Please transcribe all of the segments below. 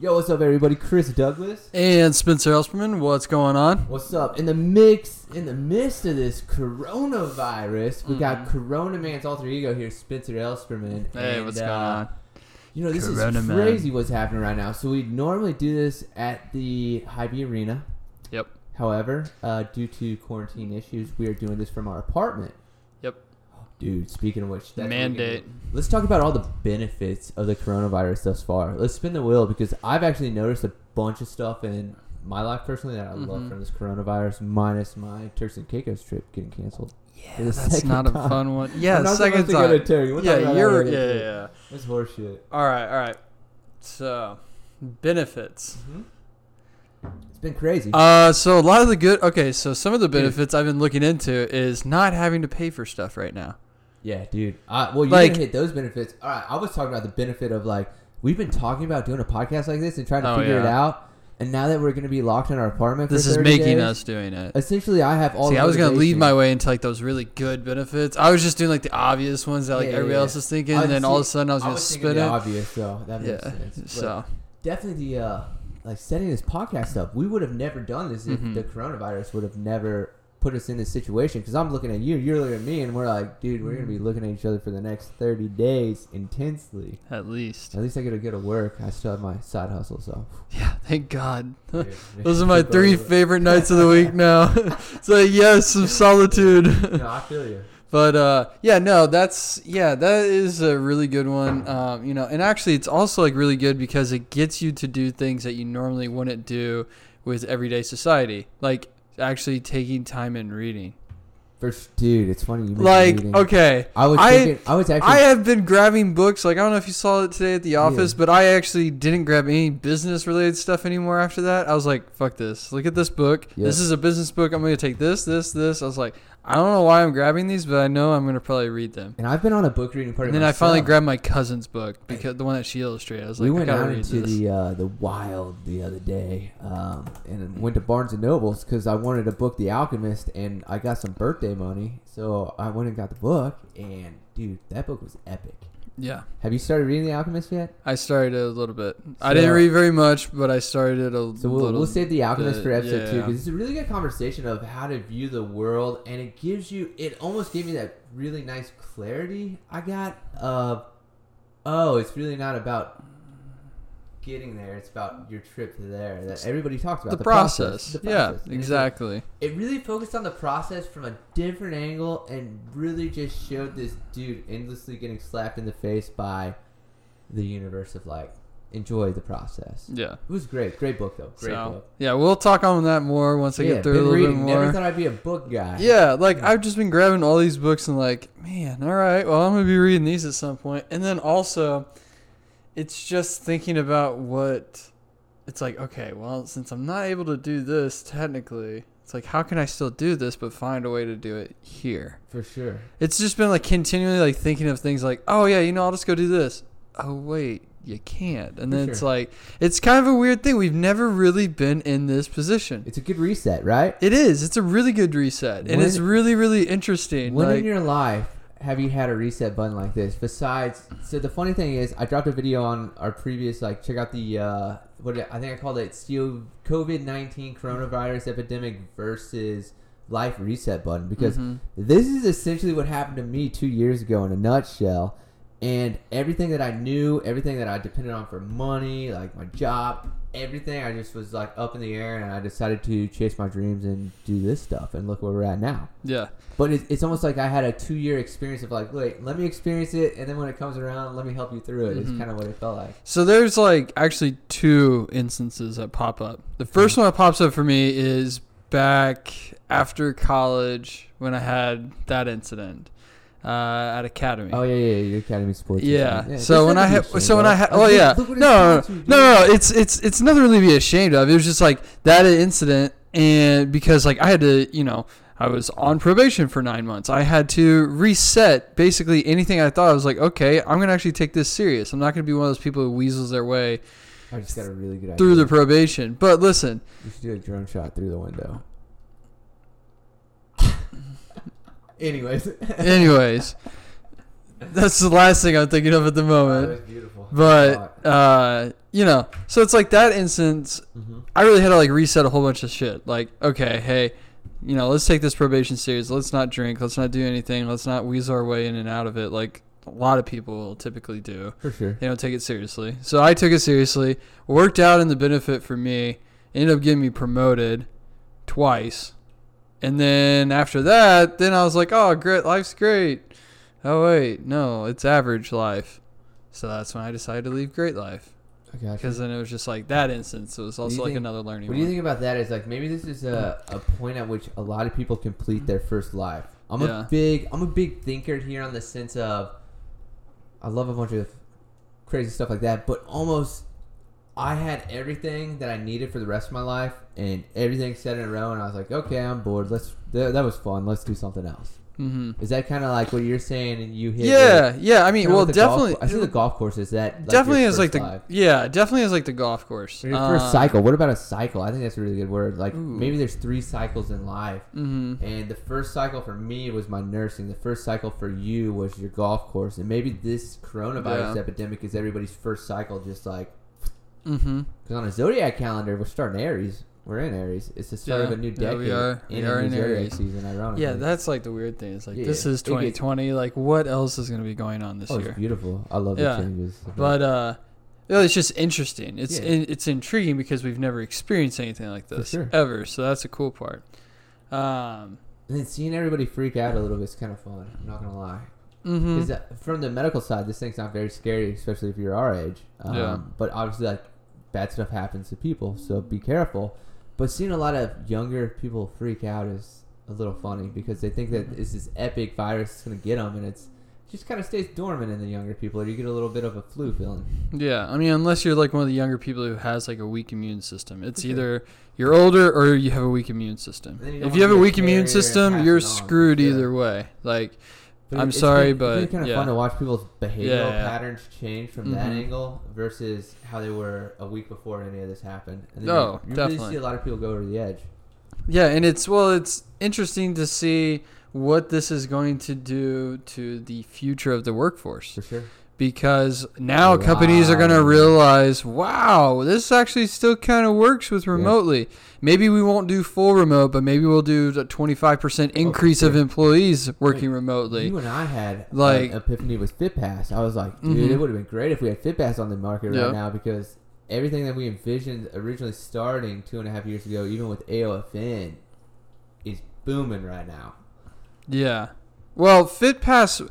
Yo, what's up, everybody? Chris Douglas. And Spencer Elsperman, what's going on? What's up? In the mix, in the midst of this coronavirus, we got Mhm. Corona Man's alter ego here, Spencer Elsperman. Hey, and, what's uh, going on? You know, this Corona is Man. crazy what's happening right now. So we normally do this at the Hy-Vee Arena. Yep. However, uh, due to quarantine issues, we are doing this from our apartment. Dude, speaking of which, that's Mandate. Let's talk about all the benefits of the coronavirus thus far. Let's spin the wheel because I've actually noticed a bunch of stuff in my life personally that I love Mhm. from this coronavirus, minus my Turks and Caicos trip getting canceled. Yeah, that's not a time. fun one. Yeah, not second to to time. Turkey. We'll Yeah, you're. Yeah, yeah, yeah. It's horseshit. All right, all right. So, benefits. It's been crazy. Uh, so a lot of the good. Okay, so some of the benefits I've been looking into is not having to pay for stuff right now. Yeah, dude. Uh, well, you're like- gonna hit those benefits. All right, I was talking about the benefit of like we've been talking about doing a podcast like this and trying to Oh, figure it out, and now that we're gonna be locked in our apartment, This for is making days, us doing it. Essentially, I have all. See, the I was gonna lead my way into like those really good benefits. I was just doing like the obvious ones that like Yeah, yeah, everybody yeah. else is thinking, and then see- all of a sudden I was I gonna was spit the it. obvious, so that makes Yeah. sense. But So definitely the uh, like setting this podcast up. We would have never done this if Mhm. the coronavirus would have never put us in this situation. Because I'm looking at you, you're looking at me, and we're like, dude, we're gonna be looking at each other for the next 30 days intensely. at least, At least I get to go to work. I still have my side hustle, so. yeah. Thank God. Dude, Those are my three favorite nights of the week now. it's like yes, some solitude. No, I feel you. but uh, yeah, no, that's yeah, that is a really good one. Um, you know, and actually, it's also like really good because it gets you to do things that you normally wouldn't do with everyday society, like actually taking time and reading. First, dude, it's funny you Like, okay, I was I- I was actually. I have been grabbing books. Like I don't know if you saw it today at the office, Yeah. but I actually didn't grab any business related stuff anymore after that. I was like, "Fuck this! Look at this book. Yep. This is a business book. I'm going to take this, this, this." I was like, "I don't know why I'm grabbing these, but I know I'm going to probably read them." and I've been on a book reading party. And then I finally grabbed my cousin's book because the one that she illustrated. I was like, we "I went out read into this." the uh, the wild the other day, um, and went to Barnes and Nobles because I wanted to book The Alchemist, and I got some birthday money, so I went and got the book. And dude, that book was epic. Yeah, Have you started reading The Alchemist yet? I started a little bit. I didn't read very much, but I started it a So we'll, little. we'll save The Alchemist bit, for episode two yeah. because it's a really good conversation of how to view the world, and it gives you. It almost gave me that really nice clarity I got of, oh, it's really not about getting there; it's about mm-hmm. your trip to there. That everybody talks about the, process. the Yeah, process. And exactly. like- it really focused on the process from a different angle, and really just showed this dude endlessly getting slapped in the face by the universe of like, enjoy the process. Yeah. It was great. Great book though. Great so, book. yeah, we'll talk on that more once I yeah, get through been a little reading. bit Never thought I'd be a book guy. Yeah, like I've just been grabbing all these books and like, man, all right, well, I'm gonna be reading these at some point. And then also, it's just thinking about what it's like. Okay, well, since I'm not able to do this technically, it's like, how can I still do this but find a way to do it here? for sure. It's just been like continually like thinking of things like, oh yeah, you know, I'll just go do this. Oh wait, you can't. And For then it's like, it's kind of a weird thing. We've never really been in this position. It's a good reset, right? It is. It's a really good reset, and it's really, really interesting. When like, in your life have you had a reset button like this? Besides, so the funny thing is, I dropped a video on our previous like check out the uh, what did- I think I called it "Steel COVID nineteen coronavirus epidemic versus life reset button" because Mhm. this is essentially what happened to me two years ago in a nutshell. And everything that I knew, everything that I depended on for money, like my job, everything, I just was like up in the air, and I decided to chase my dreams and do this stuff. And look where we're at now. yeah, But it's, it's almost like I had a two year experience of like, wait, let me experience it, and then when it comes around, let me help you through it. It's Mhm. kind of what it felt like. so there's like actually two instances that pop up. The first one that pops up for me is back after college when I had that incident uh, at Academy. Oh yeah, yeah, yeah your academy sports. Yeah. incident. So when I had, so when I had, oh yeah, no, no, did to you, no, no, it's it's it's nothing really to be ashamed of. It was just like that incident, and because like I had to, you know, I was on probation for nine months. I had to reset basically anything I thought. I was like, okay, I'm gonna actually take this serious. I'm not gonna be one of those people who weasels their way I just got a really good idea. through the probation. But listen, You should do a drone shot through the window. Anyways. anyways, That's the last thing I'm thinking of at the Oh, moment. beautiful. But uh, you know, so it's like that instance. Mhm. I really had to like reset a whole bunch of shit. Like, okay, hey, you know, let's take this probation series. Let's not drink. Let's not do anything. Let's not weasel our way in and out of it like a lot of people will typically do. for sure. They don't take it seriously. So I took it seriously. Worked out in the benefit for me. Ended up getting me promoted twice. And then after that, then I was like, oh, great, life's great. Oh wait, no, it's average life. So that's when I decided to leave Great Life you. because then it was just like that instance. It was also like think- another learning. What do you think about that? Is like maybe this is a, a point at which a lot of people complete their first life. I'm Yeah. a big I'm a big thinker here on the sense of I love a bunch of crazy stuff like that, but almost I had everything that I needed for the rest of my life and everything set in a row and I was like, okay, I'm bored. Let's that, that was fun. Let's do something else. Mm-hmm. Is that kind of like what you're saying and you hit? Yeah, yeah. I mean, well, the golf- definitely. I see the golf course is that like definitely is like the life. yeah, definitely is like the golf course. Your first Um, cycle. What about a cycle? I think that's a really good word. Like Ooh. maybe there's three cycles in life. mhm. And the first cycle for me was my nursing. The first cycle for you was your golf course. And maybe this coronavirus Yeah. epidemic is everybody's first cycle, just like Mhm. because on a zodiac calendar we're starting Aries. We're in Aries. It's the start of a new Yeah, decade. we are. in We a are in Aries. season. Ironically. Yeah, that's like the weird thing. It's like Yeah, this is gets- 2020. Like, what else is going to be going on this oh, year? it's beautiful. I love Yeah. the changes. But uh, yeah, it's just interesting. It's Yeah. it, it's intriguing because we've never experienced anything like this sure. ever. So that's a cool part. Um, and then seeing everybody freak out a little bit is kind of fun. I'm not gonna lie. Because from the medical side, this thing's not very scary, especially if you're our age. Um, Yeah. But obviously, like bad stuff happens to people, so be careful. But seeing a lot of younger people freak out is a little funny because they think that it's this epic virus that's gonna get them, and it's just kind of stays dormant in the younger people, or you get a little bit of a flu feeling. Yeah, I mean, unless you're like one of the younger people who has like a weak immune system, it's sure. either you're older or you have a weak immune system. You If you have a wanna be a weak immune system, you're on, screwed either way. Like, But I'm it's sorry, been, but, it's been kind of yeah. fun to watch people's behavioral Yeah, patterns change from that Mhm. angle versus how they were a week before any of this happened. And then Oh, you, you definitely. really see a lot of people go over the edge. yeah, and it's well, it's interesting to see what this is going to do to the future of the workforce For sure. Because now companies are going to realize, wow, this actually still kind of works with remotely. Maybe we won't do full remote, but maybe we'll do a 25% increase of employees working remotely. You and I had Like- epiphany with FitPass. I was like, dude, Mhm. it would have been great if we had FitPass on the market Yeah. right now because everything that we envisioned originally starting two and a half years ago, even with AOFN, is booming right now. Yeah. Well, FitPass,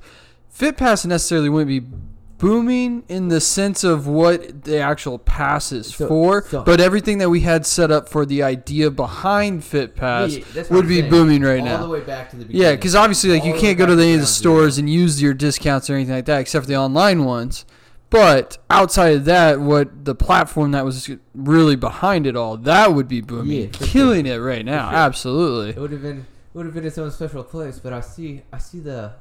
FitPass necessarily wouldn't be booming in the sense of what the actual pass is So- for, so- but everything that we had set up for the idea behind FitPass Yeah, that's what would I'm be saying. booming right All now. the way back to the beginning. Yeah, because obviously, like All you can't go to any of the stores and use your discounts or anything like that, except for the online ones. But outside of that, what the platform that was really behind it all, that would be booming, Yeah, killing it right now. sure. Absolutely. It would have been it would have been its own special place, but I see I see the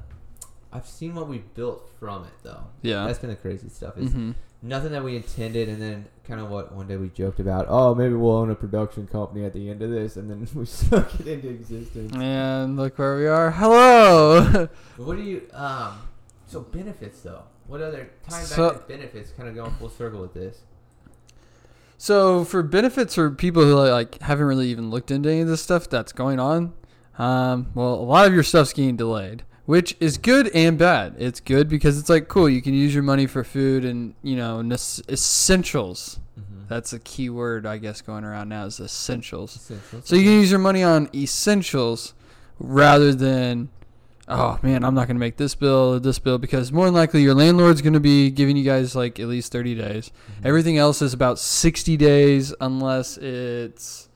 I've seen what we built from it though. Yeah. That's been the crazy stuff. It's hmm nothing that we intended and then kind of what one day we joked about, oh maybe we'll own a production company at the end of this and then we stuck it into existence. And look where we are. Hello. What do you um so benefits though? What other time back to benefits kind of going full circle with this? so for benefits for people who like haven't really even looked into any of this stuff that's going on, um, well, a lot of your stuff's getting delayed, which is good and bad. It's good because it's like cool. You can use your money for food and you know essentials. Mm-hmm. That's a key word I guess going around now is essentials. Essential. So you can use your money on essentials rather than, oh man, I'm not going to make this bill or this bill because more than likely your landlord's going to be giving you guys like at least 30 days. Mhm. Everything else is about 60 days unless it's.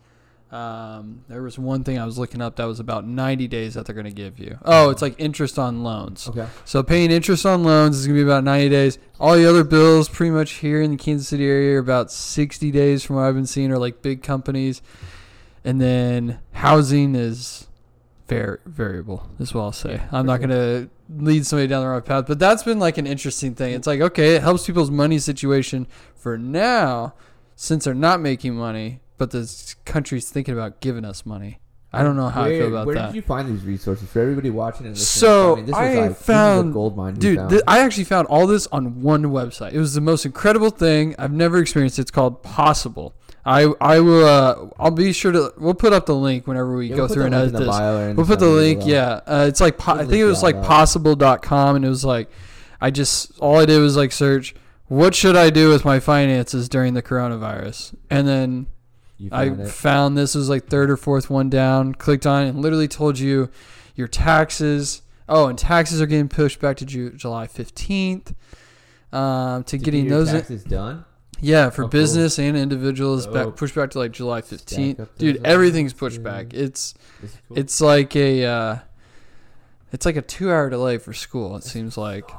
Um, there was one thing I was looking up that was about 90 days that they're going to give you. Oh, it's like interest on loans. Okay. So paying interest on loans is going to be about 90 days. All the other bills pretty much here in the Kansas City area are about 60 days from what I've been seeing are like big companies. And then housing is very variable is what I'll say. Yeah, I'm not sure. going to lead somebody down the wrong path, but that's been like an interesting thing. It's like, okay, it helps people's money situation for now since they're not making money, but the country's thinking about giving us money. I don't know how I feel about where that. did you find these resources for everybody watching and listening? So, I, mean, this was I like, this is a found- gold mine. Dude, found. th- I actually found all this on one website. It was the most incredible thing I've never experienced. It's called Possible. I I will uh I'll be sure to we'll put up the link whenever we Yeah, go we'll through and edit this. bio or in We'll put the link, yeah. Uh, it's like po- I think it was like possible.com and it was like I just all I did was like search what should I do with my finances during the coronavirus? And then You I found it. found this was like third or fourth one down, clicked on it, and literally told you your taxes. Oh, and taxes are getting pushed back to Ju- July 15th. Um, to Did getting get your those, in- done. yeah, for Oh, cool. business and individuals, Dope. back pushed back to like July 15th. Dude, everything's pushed dude. back. It's cool. it's like a uh, it's like a two hour delay for school. It seems like.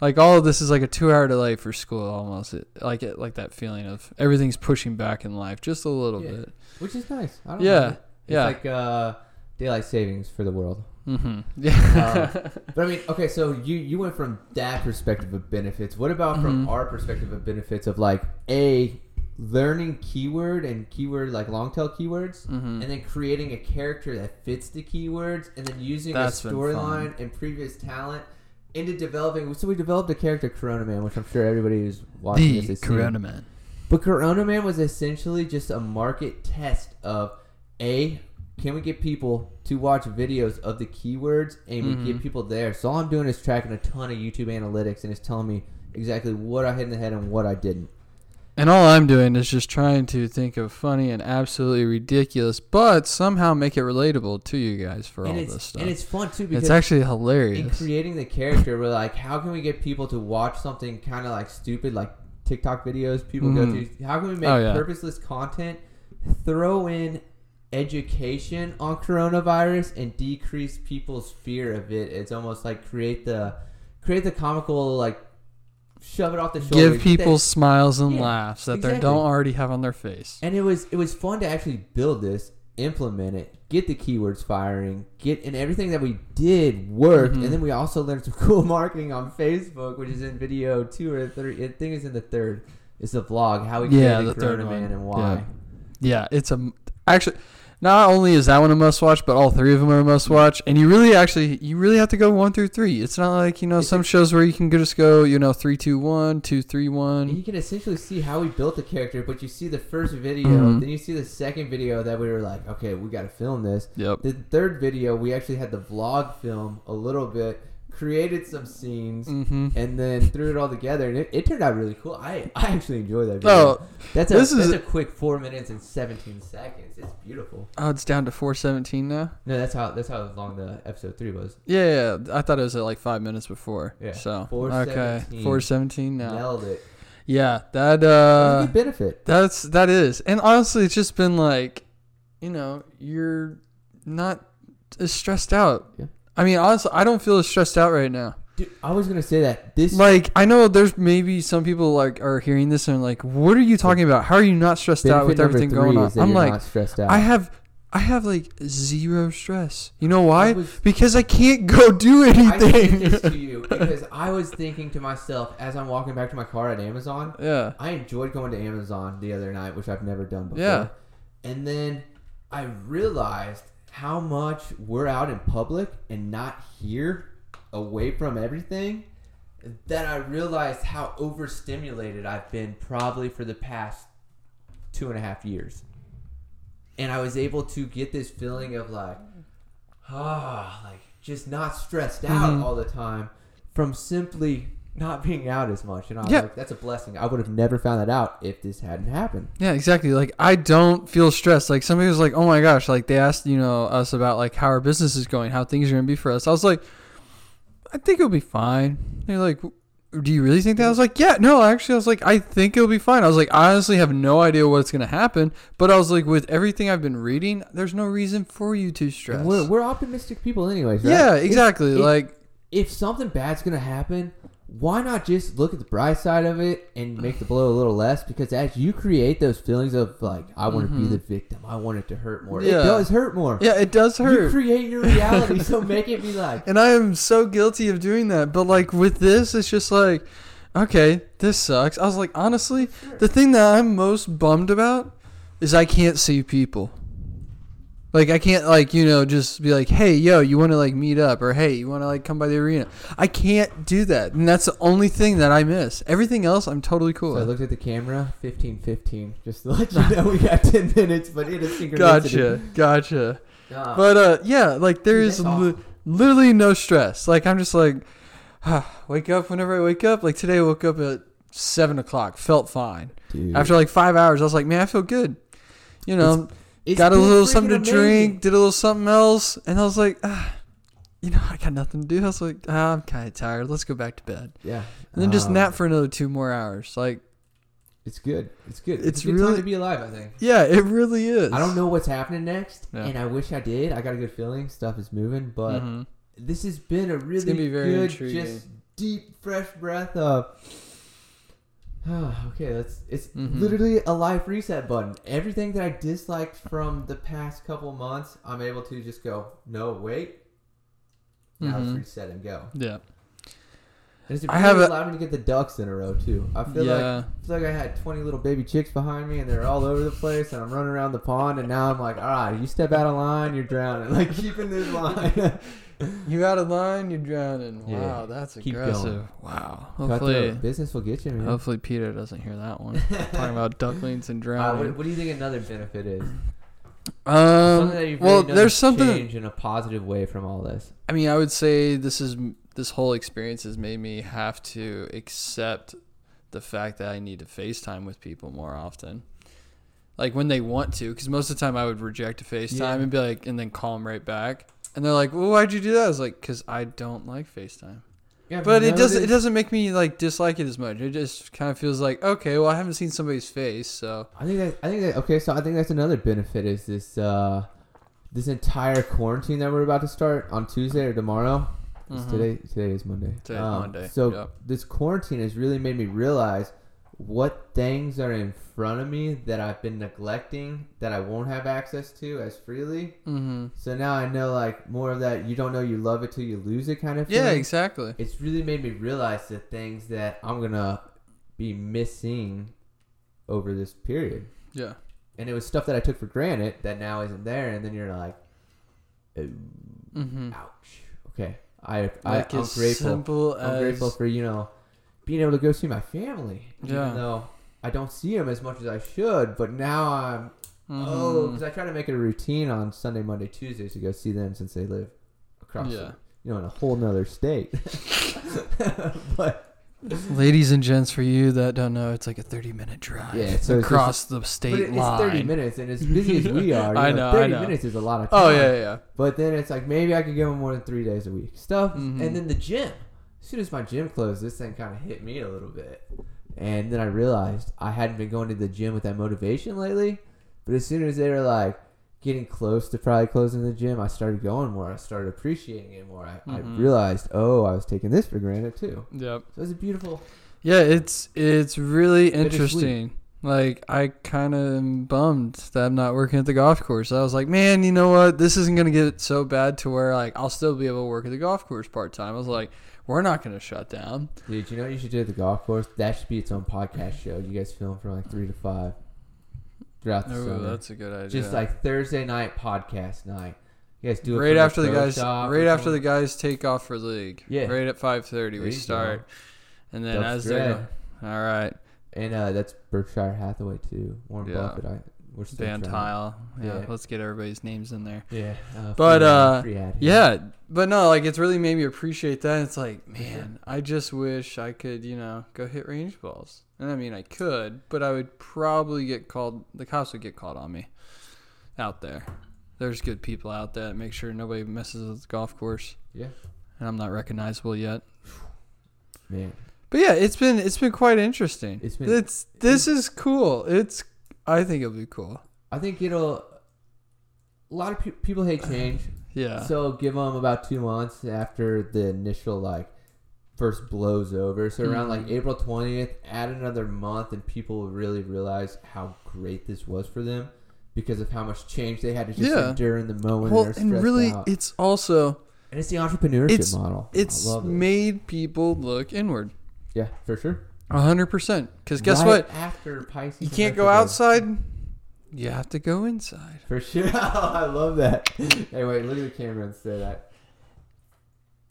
Like all of this is like a two hour delay for school almost. It, like it like that feeling of everything's pushing back in life just a little Yeah. bit. Which is nice. I don't Yeah, it. It's yeah. like uh, daylight savings for the world. Mm-hmm. Yeah. But I mean, okay, so you you went from that perspective of benefits. What about from Mhm. our perspective of benefits of like a learning keyword and keyword like long tail keywords, Mhm. and then creating a character that fits the keywords, and then using That's a storyline and previous talent into developing. So we developed a character, Corona Man, which I'm sure everybody who's watching this is has seen. Corona Man. But Corona Man was essentially just a market test of a can we get people to watch videos of the keywords and we Mhm. get people there. So all I'm doing is tracking a ton of YouTube analytics and it's telling me exactly what I hit in the head and what I didn't. And all I'm doing is just trying to think of funny and absolutely ridiculous, but somehow make it relatable to you guys for and all this stuff. and it's fun too because It's actually hilarious. in creating the character, we're like, how can we get people to watch something kind of like stupid, like TikTok videos people go Mhm. to? How can we make Oh, yeah. purposeless content, throw in education on coronavirus, and decrease people's fear of it? It's almost like create the create the comical, like shove it off the shoulder. Give people that- smiles and Yeah, laughs that they don't already have on their face. and it was it was fun to actually build this, implement it, get the keywords firing, get and everything that we did worked. Mhm. And then we also learned some cool marketing on Facebook, which is in video two or three. I think it's in the third. It's the vlog how we Yeah, created the third Corona Man and why. Yeah, it's a actually. Not only is that one a must watch, but all three of them are a must watch. And you really actually, you really have to go one through three. It's not like you know some shows where you can just go, you know, three, two, one, two, three, one. And you can essentially see how we built the character, but you see the first video, Mhm. then you see the second video that we were like, okay, we got to film this. Yep. The third video, we actually had the vlog film a little bit, created some scenes, Mm-hmm. and then threw it all together, and it, it turned out really cool. I, I actually enjoyed that video. Oh, that's a this that's is- a quick four minutes and seventeen seconds. It's beautiful. oh, it's down to four seventeen now. No, that's how that's how long the episode three was. Yeah, yeah, I thought it was at like five minutes before. Yeah, So 4:17. okay, four seventeen now. Nailed it. Yeah, that uh, a good benefit. that's that is, and honestly, it's just been like, you know, you're not as stressed out. Yeah. I mean, honestly, I don't feel as stressed out right now. Dude, I was gonna say that this Like, I know there's maybe some people like are hearing this and like, what are you talking about? How are you not stressed out with everything going on? I'm like, not stressed out. I have, I have like zero stress. You know I why? was- Because I can't go do anything. I said this to you because I was thinking to myself as I'm walking back to my car at Amazon. yeah. I enjoyed going to Amazon the other night, which I've never done before. Yeah. And then I realized how much we're out in public and not here, away from everything. That I realized how overstimulated I've been probably for the past two and a half years. And I was able to get this feeling of like, ah, like just not stressed out Mhm. all the time from simply not being out as much. And I was Yeah. like, that's a blessing. I would have never found that out if this hadn't happened. Yeah, exactly. Like I don't feel stressed. Like somebody was like, "Oh my gosh!" Like they asked, you know, us about like how our business is going, how things are gonna be for us. I was like, "I think it'll be fine." They're like, "Do you really think that?" I was like, "Yeah, no, actually." I was like, "I think it'll be fine." I was like, "I honestly have no idea what's gonna happen," but I was like, with everything I've been reading, there's no reason for you to stress. We're, we're optimistic people, anyways, right? yeah, exactly. if- like if something bad's gonna happen, why not just look at the bright side of it and make the blow a little less? Because as you create those feelings of like, I want to be Mhm. the victim, I want it to hurt more. Yeah. It does hurt more. yeah, it does hurt. You create your reality, so make it be like. And I am so guilty of doing that. But like with this, it's just like, okay, this sucks. I was like, honestly, the thing that I'm most bummed about is I can't see people. Like I can't like you know just be like, hey yo, you want to like meet up or hey, you want to like come by the arena. I can't do that, and that's the only thing that I miss. Everything else, I'm totally cool. So I with. looked at the camera, 15, 15, just to let you know we got 10 minutes, but it is synchronicity. Gotcha, gotcha. Uh, But uh, yeah, like there is li- literally no stress. Like I'm just like, wake up whenever I wake up. Like today, I woke up at seven o'clock, felt fine. dude, After like five hours, I was like, man, I feel good. You know, it's got a little something to amazing. drink, did a little something else, and I was like, ah, you know, I got nothing to do. I was like, ah, I'm kind of tired. Let's go back to bed, Yeah. and then just Um, nap for another two more hours. Like, It's good. It's good. It's It's, a good really- time to be alive, I think. yeah, it really is. I don't know what's happening next, Yeah. and I wish I did. I got a good feeling stuff is moving, but Mhm. this has been a really be good, intriguing. just deep, fresh breath of. okay, that's it's Mhm. literally a life reset button. Everything that I disliked from the past couple months, I'm able to just go, no, wait. Now Mhm. it's reset and go. Yeah, And it's I have a- allowed me to get the ducks in a row too. I feel like. I feel like I had 20 little baby chicks behind me, and they're all over the place, and I'm running around the pond, and now I'm like, all right, you step out of line, you're drowning. Like keeping this line. You out of line, you're drowning. Yeah. Wow, that's Keep aggressive. going. Wow. Hopefully, business will get you, man. hopefully Peter doesn't hear that one. Talking about ducklings and Uh, drowning. what, what do you think another benefit is? um, something that you've really well, there's something. change in a positive way from all this. I mean, I would say this is this whole experience has made me have to accept the fact that I need to FaceTime with people more often. Like when they want to, because most of the time I would reject a FaceTime Yeah. and be like, and then call them right back, and they're like, "Well, why'd you do that?" I was like, "Cause I don't like FaceTime." Yeah, But it doesn't. It doesn't make me like dislike it as much. It just kind of feels like okay, well, I haven't seen somebody's face, so I think that. I think that. Okay, so I think that's another benefit is this. uh this entire quarantine that we're about to start on Tuesday or tomorrow. Mhm. Today, today is Monday. Today is Um, Monday, So yep. this quarantine has really made me realize what things are in front of me that I've been neglecting that I won't have access to as freely. Mm-hmm. So now I know like more of that. You don't know you love it till you lose it kind of. Thing. Yeah, exactly. It's really made me realize the things that I'm gonna be missing over this period. Yeah. And it was stuff that I took for granted that now isn't there, and then you're like, oh, Mm-hmm. ouch. Okay, I, Like I I'm as grateful. I'm as grateful for you know being able to go see my family, Yeah. even though I don't see them as much as I should. But now I'm oh, Mhm. because I try to make it a routine on Sunday, Monday, Tuesdays to go see them since they live across, Yeah. the, you know, in a whole nother state. but Ladies and gents, for you that don't know, it's like a 30 minute drive Yeah, so it's across the but state it, it's line. 30 minutes, and as busy as we are, I know, know, I 30 know. minutes is a lot of time. Oh, yeah, yeah. But then it's like maybe I could go more than three days a week. Stuff, Mhm. and then the gym. As soon as my gym closed, this thing kind of hit me a little bit, and then I realized I hadn't been going to the gym with that motivation lately. But as soon as they were like getting close to probably closing the gym, I started going more. I started appreciating it more. I, I Mhm. realized, oh, I was taking this for granted too. Yep. So it's a beautiful. Yeah, it's it's really interesting. Like I kind of am bummed that I'm not working at the golf course. I was like, man, you know what? This isn't gonna get so bad to where like I'll still be able to work at the golf course part time. I was like, we're not gonna shut down. Dude, you know what you should do at the golf course? That should be its own podcast show. You guys film from like three to five throughout the Oh, summer. that's a good idea. Just like Thursday night podcast night. You guys do it right after the guys, right after the guys take off for league. Yeah. Right at 5:30 we you start, and then Ducks as they Dread. go, all right, and uh, that's Berkshire Hathaway too. Warren Yeah. Buffett. I we're still Van. Tile. Yeah, Yeah. let's get everybody's names in there. Yeah, uh, But, uh, free ad here. Yeah, but no, like it's really made me appreciate that. It's like, man, I just wish I could, you know, go hit range balls. And I mean, I could, but I would probably get called. The cops would get called on me out there. There's good people out there that make sure nobody messes with the golf course, yeah, and I'm not recognizable yet. man. But yeah, it's been it's been quite interesting. It's been- it's this is cool. It's I think it'll be cool. I think it'll. A lot of pe- people hate change, Yeah. so give them about two months after the initial like first blows over. So around like Mhm. April twentieth, add another month, and people will really realize how great this was for them because of how much change they had to just Yeah. endure in the moment. well, and really, out. it's also and it's the entrepreneurship it's- model. it's it. made people look inward. yeah, for sure. A hundred percent. Because guess Right what? After Pisces, You can't go outside You have to go inside. For sure. I love that. Wait, look at the camera and say that.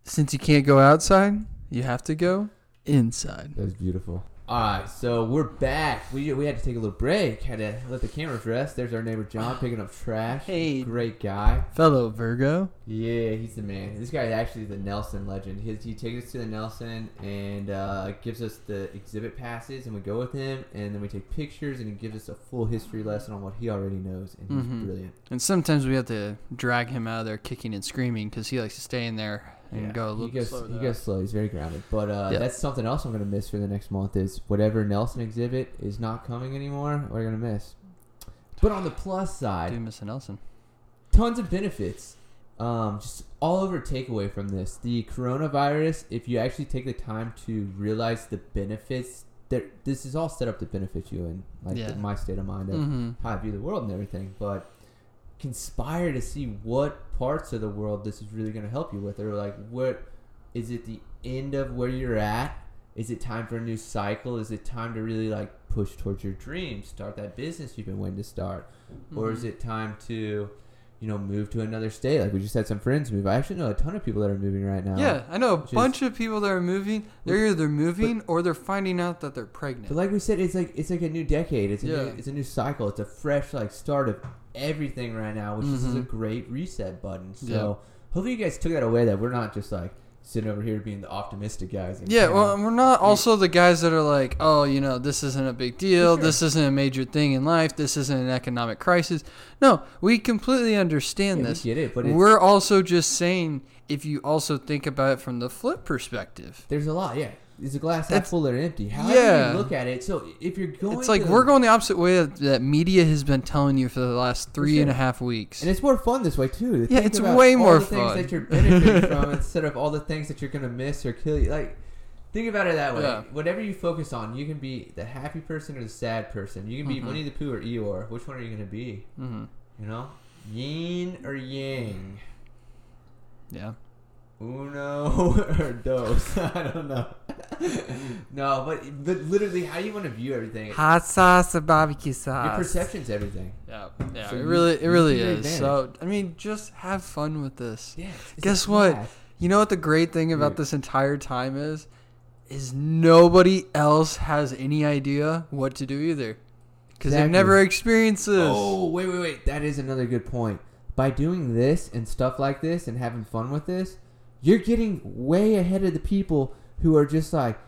Since you can't go outside, you have to go inside. That was beautiful. All right, so we're back. We, we had to take a little break. Had to let the cameras rest. There's our neighbor John picking up trash. Hey. great guy. Fellow Virgo. Yeah, he's the man. This guy is actually the Nelson legend. He, he takes us to the Nelson and uh, gives us the exhibit passes, and we go with him, and then we take pictures, and he gives us a full history lesson on what he already knows, and he's Mhm. brilliant. And sometimes we have to drag him out of there kicking and screaming because he likes to stay in there and Yeah, go a he goes, slow. he goes slow. He's very grounded. But uh, Yeah. that's something else I'm going to miss for the next month is whatever Nelson exhibit is not coming anymore, we're going to miss. But on the plus side, Do Mr. Nelson. tons of benefits. Um, just all over takeaway from this. The coronavirus, if you actually take the time to realize the benefits, there, this is all set up to benefit you and like Yeah. my state of mind of Mm-hmm. how I view the world and everything. But conspire to see what parts of the world this is really going to help you with, or like what is it the end of where you're at? Is it time for a new cycle? Is it time to really like push towards your dreams, start that business you've been waiting to start, or is Mhm. it time to you know, move to another state. Like we just had some friends move. I actually know a ton of people that are moving right now. Yeah, I know a is- bunch of people that are moving. They're either moving or they're finding out that they're pregnant. But like we said, it's like it's like a new decade. It's a Yeah. new, it's a new cycle. It's a fresh like start of everything right now, which is a mm-hmm. great reset button. So Yeah. hopefully you guys took that away. That we're not just like sitting over here being the optimistic guys. and, Yeah, you well, we're not also the guys that are like, oh, you know, this isn't a big deal. sure. This isn't a major thing in life. This isn't an economic crisis. No, we completely understand yeah, we this. get it, but We're also just saying if you also think about it from the flip perspective. there's a lot. Yeah, is the glass half full or empty? How yeah. you look at it. So if you're going, It's like to- we're going the opposite way that, that media has been telling you for the last three and a half weeks. And it's more fun this way too. to Yeah, it's way more the things fun. that you're benefiting from instead of all the things that you're gonna miss or kill you. Like, think about it that way. Yeah. Whatever you focus on, you can be the happy person or the sad person. You can be Mhm. Winnie the Pooh or Eeyore. Which one are you gonna be? hmm You know, Yin or Yang, Yeah. Uno or Dos. I don't know. no, but but literally, how you want to view everything. Hot sauce or barbecue sauce? Your sauce. perception's everything. Yeah, yeah, So it really, it really is. advantage. So, I mean, just have fun with this. Yeah. Guess what? class. You know what the great thing about Dude. this entire time is? Is nobody else has any idea what to do either. Because they've never experienced this. Oh, wait, wait, wait. That is another good point. By doing this and stuff like this and having fun with this, you're getting way ahead of the people who are just like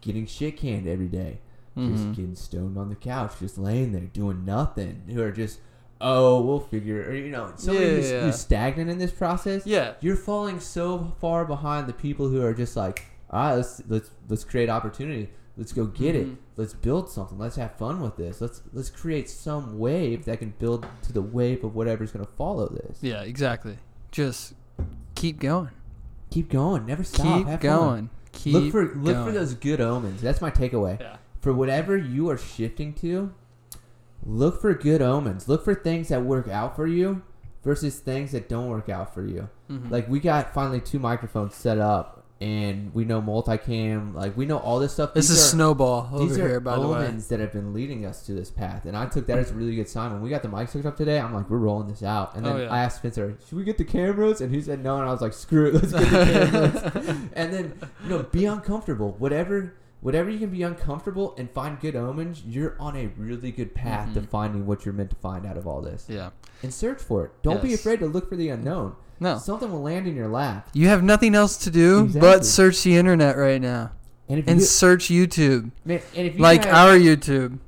getting shit canned every day. Mhm. Just getting stoned on the couch, just laying there doing nothing. Who are just, oh, we'll figure it Or, you know, somebody Yeah, who's, yeah. who's stagnant in this process. Yeah. You're falling so far behind the people who are just like, all right, let's let's let's create opportunity. Let's go get Mhm. it. Let's build something. Let's have fun with this. Let's let's create some wave that can build to the wave of whatever's going to follow this. Yeah, exactly. Just keep going. Keep going. Never stop. keep have going. Fun. Keep look for look for those good omens. That's my takeaway. Yeah. For whatever you are shifting to, look for good omens. Look for things that work out for you versus things that don't work out for you. Mhm. Like we got finally two microphones set up, and we know multicam. Like we know all this stuff. this These is are- Snowball over These are here, by the way. omens that have been leading us to this path, and I took that as a really good sign. When we got the mics hooked up today, I'm like, we're rolling this out. And oh, then Oh, yeah. I asked Spencer, should we get the cameras? And he said no, and I was like, screw it, let's get the cameras. and then you know, be uncomfortable. Whatever, whatever you can be uncomfortable and find good omens, you're on a really good path to Mhm. finding what you're meant to find out of all this. Yeah. And search for it. Don't be afraid to look for the unknown. No. Something will land in your lap. You have nothing else to do Exactly. but search the internet right now And if and you, search YouTube, man, and if you like have- our YouTube,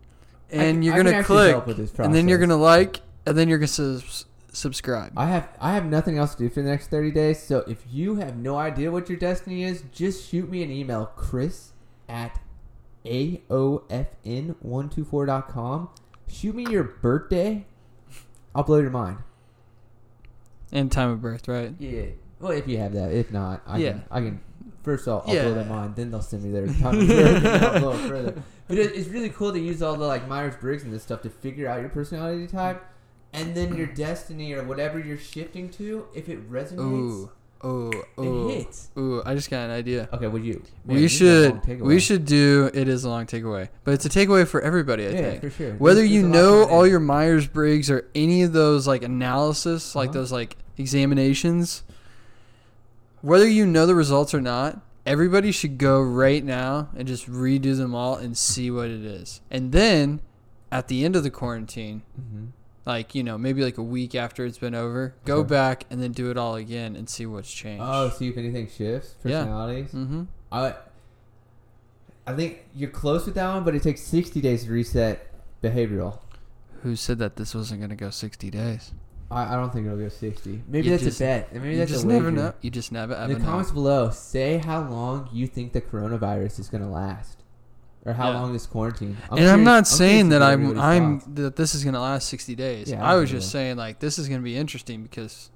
and can- you're gonna click, help with this and then you're gonna like, and then you're gonna subs- subscribe. I have I have nothing else to do for the next 30 days. So if you have no idea what your destiny is, just shoot me an email, Chris at AOFN124.com. Shoot me your birthday. I'll blow your mind. And time of birth, right? Yeah. Well, if you have that. If not, I Yeah. can I can first I'll, I'll blow Yeah. their mind, then they'll send me their time of birth and I'll blow it further. But it, it's really cool to use all the like Myers Briggs and this stuff to figure out your personality type and then your destiny or whatever you're shifting to, if it resonates Ooh. Oh, oh, It hits. ooh! I just got an idea. Okay, would you? Man, we this is a long should we should do it is a long takeaway, but it's a takeaway for everybody. I Yeah, think. for sure. Whether There's- you there's know all your Myers Briggs or any of those like analysis, like Uh-huh. those like examinations, whether you know the results or not, everybody should go right now and just redo them all and see what it is. And then at the end of the quarantine, Mhm. Like, you know, maybe like a week after it's been over, go Okay. back and then do it all again and see what's changed. Oh, see if anything shifts. Yeah. Personalities. mm-hmm. I I think you're close with that one, but it takes 60 days to reset behavioral. Who said that this wasn't going to go 60 days? I, I don't think it'll go 60. Maybe You that's just- a bet. Maybe that's just a never know. You just never In the know. comments below, say how long you think the coronavirus is going to last, or how Yeah. long is quarantine. and I'm curious- not curious saying that I'm I'm thoughts. that this is gonna last 60 days. Yeah, I was I just know. saying like this is gonna be interesting because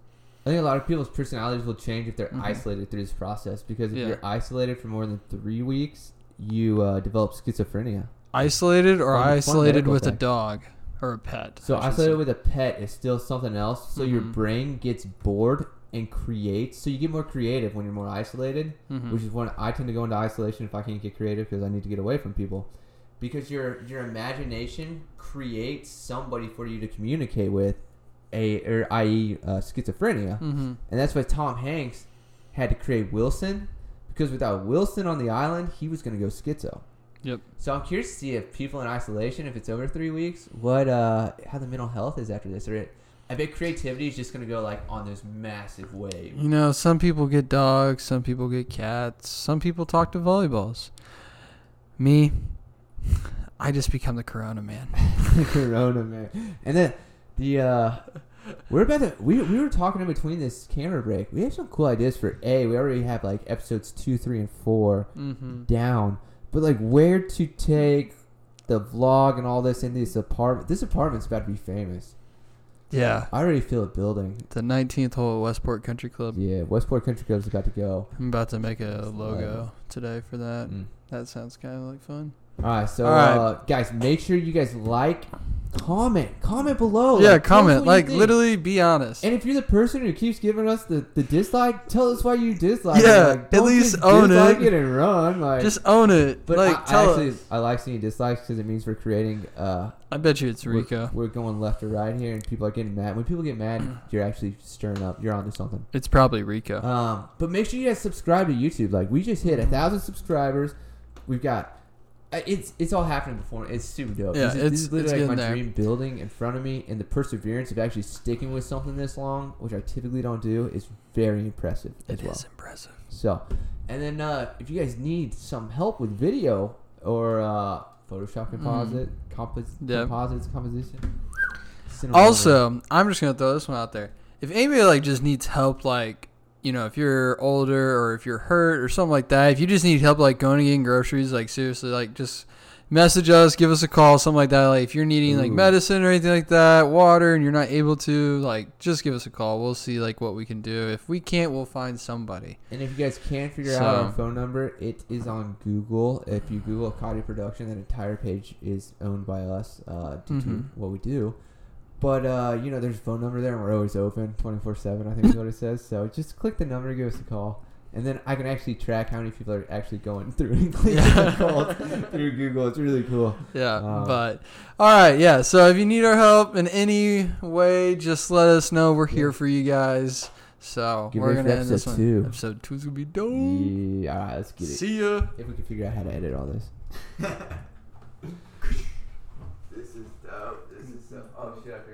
I think a lot of people's personalities will change if they're Mhm. isolated through this process. Because if Yeah. you're isolated for more than three weeks, you uh, develop schizophrenia. isolated or Fun- fun isolated medical with a dog or a pet. So isolated say. with a pet is still something else. So your Mhm. brain gets bored and creates. So you get more creative when you're more isolated, Mhm. which is when I tend to go into isolation if I can't get creative because I need to get away from people. Because your your imagination creates somebody for you to communicate with, a or i.e. Uh, schizophrenia, Mhm. and that's why Tom Hanks had to create Wilson because without Wilson on the island, he was going to go schizo. Yep. So I'm curious to see if people in isolation, if it's over three weeks, what uh how the mental health is after this. Or it, I bet creativity is just gonna go like on this massive wave. You know, some people get dogs, some people get cats, some people talk to volleyballs. Me, I just become the Corona man. The Corona man, and then the uh we're about to we we were talking in between this camera break. We have some cool ideas for a. We already have like episodes two, three, and four Mm-hmm. down, but like where to take the vlog and all this in this apartment. This apartment's about to be famous. Yeah, I already feel it building. the 19th hole at Westport Country Club. Yeah, Westport Country Club's about to go. I'm about to make a logo today for that. Mm. That sounds kind of like fun. All right, so All right. Uh, guys, make sure you guys like, comment, comment below. yeah, Like, comment. Like, literally be honest. And if you're the person who keeps giving us the, the dislike, tell us why you dislike. it. Yeah, like, at least just own dislike it. it and run. Like, Just own it. but like, I, tell I actually us. I like seeing dislikes because it means we're creating. Uh, I bet you it's we're- Rico. We're, going left or right here, and people are getting mad. When people get mad, you're actually stirring up. You're onto something. It's probably Rico. Um, but make sure you guys subscribe to YouTube. Like we just hit a thousand subscribers. We've got it's it's all happening before. Me. It's super dope. Yeah, this is, it's- this is it's literally like my there. dream building in front of me, and the perseverance of actually sticking with something this long, which I typically don't do, is very impressive as It well. is impressive. So, and then uh, if you guys need some help with video or uh, Photoshop composite, compos- Mm. Yep. composites, composition. send 'em over. Also, I'm just gonna throw this one out there. If anybody like just needs help, like you know, if you're older or if you're hurt or something like that, if you just need help, like going and getting groceries, like seriously, like just message us, give us a call, something like that. Like if you're needing like Ooh. medicine or anything like that, water, and you're not able to, like just give us a call. We'll see like what we can do. If we can't, we'll find somebody. And if you guys can't figure So- out our phone number, it is on Google. If you Google Akati Production, that entire page is owned by us uh, due to Mhm. what we do. But uh, you know, there's a phone number there, and we're always open, 24/7. I think is what it says. So just click the number, give us a call, and then I can actually track how many people are actually going through and clicking the calls through Google. It's really cool. Yeah, Um, but all right, yeah. So if you need our help in any way, just let us know. We're here for you guys. So Get we're gonna end this one. episode two. is gonna be dope. Yeah, all right, let's get it. See ya. If we can figure out how to edit all this. this is dope. This is so. Oh shit! I forgot to hit record.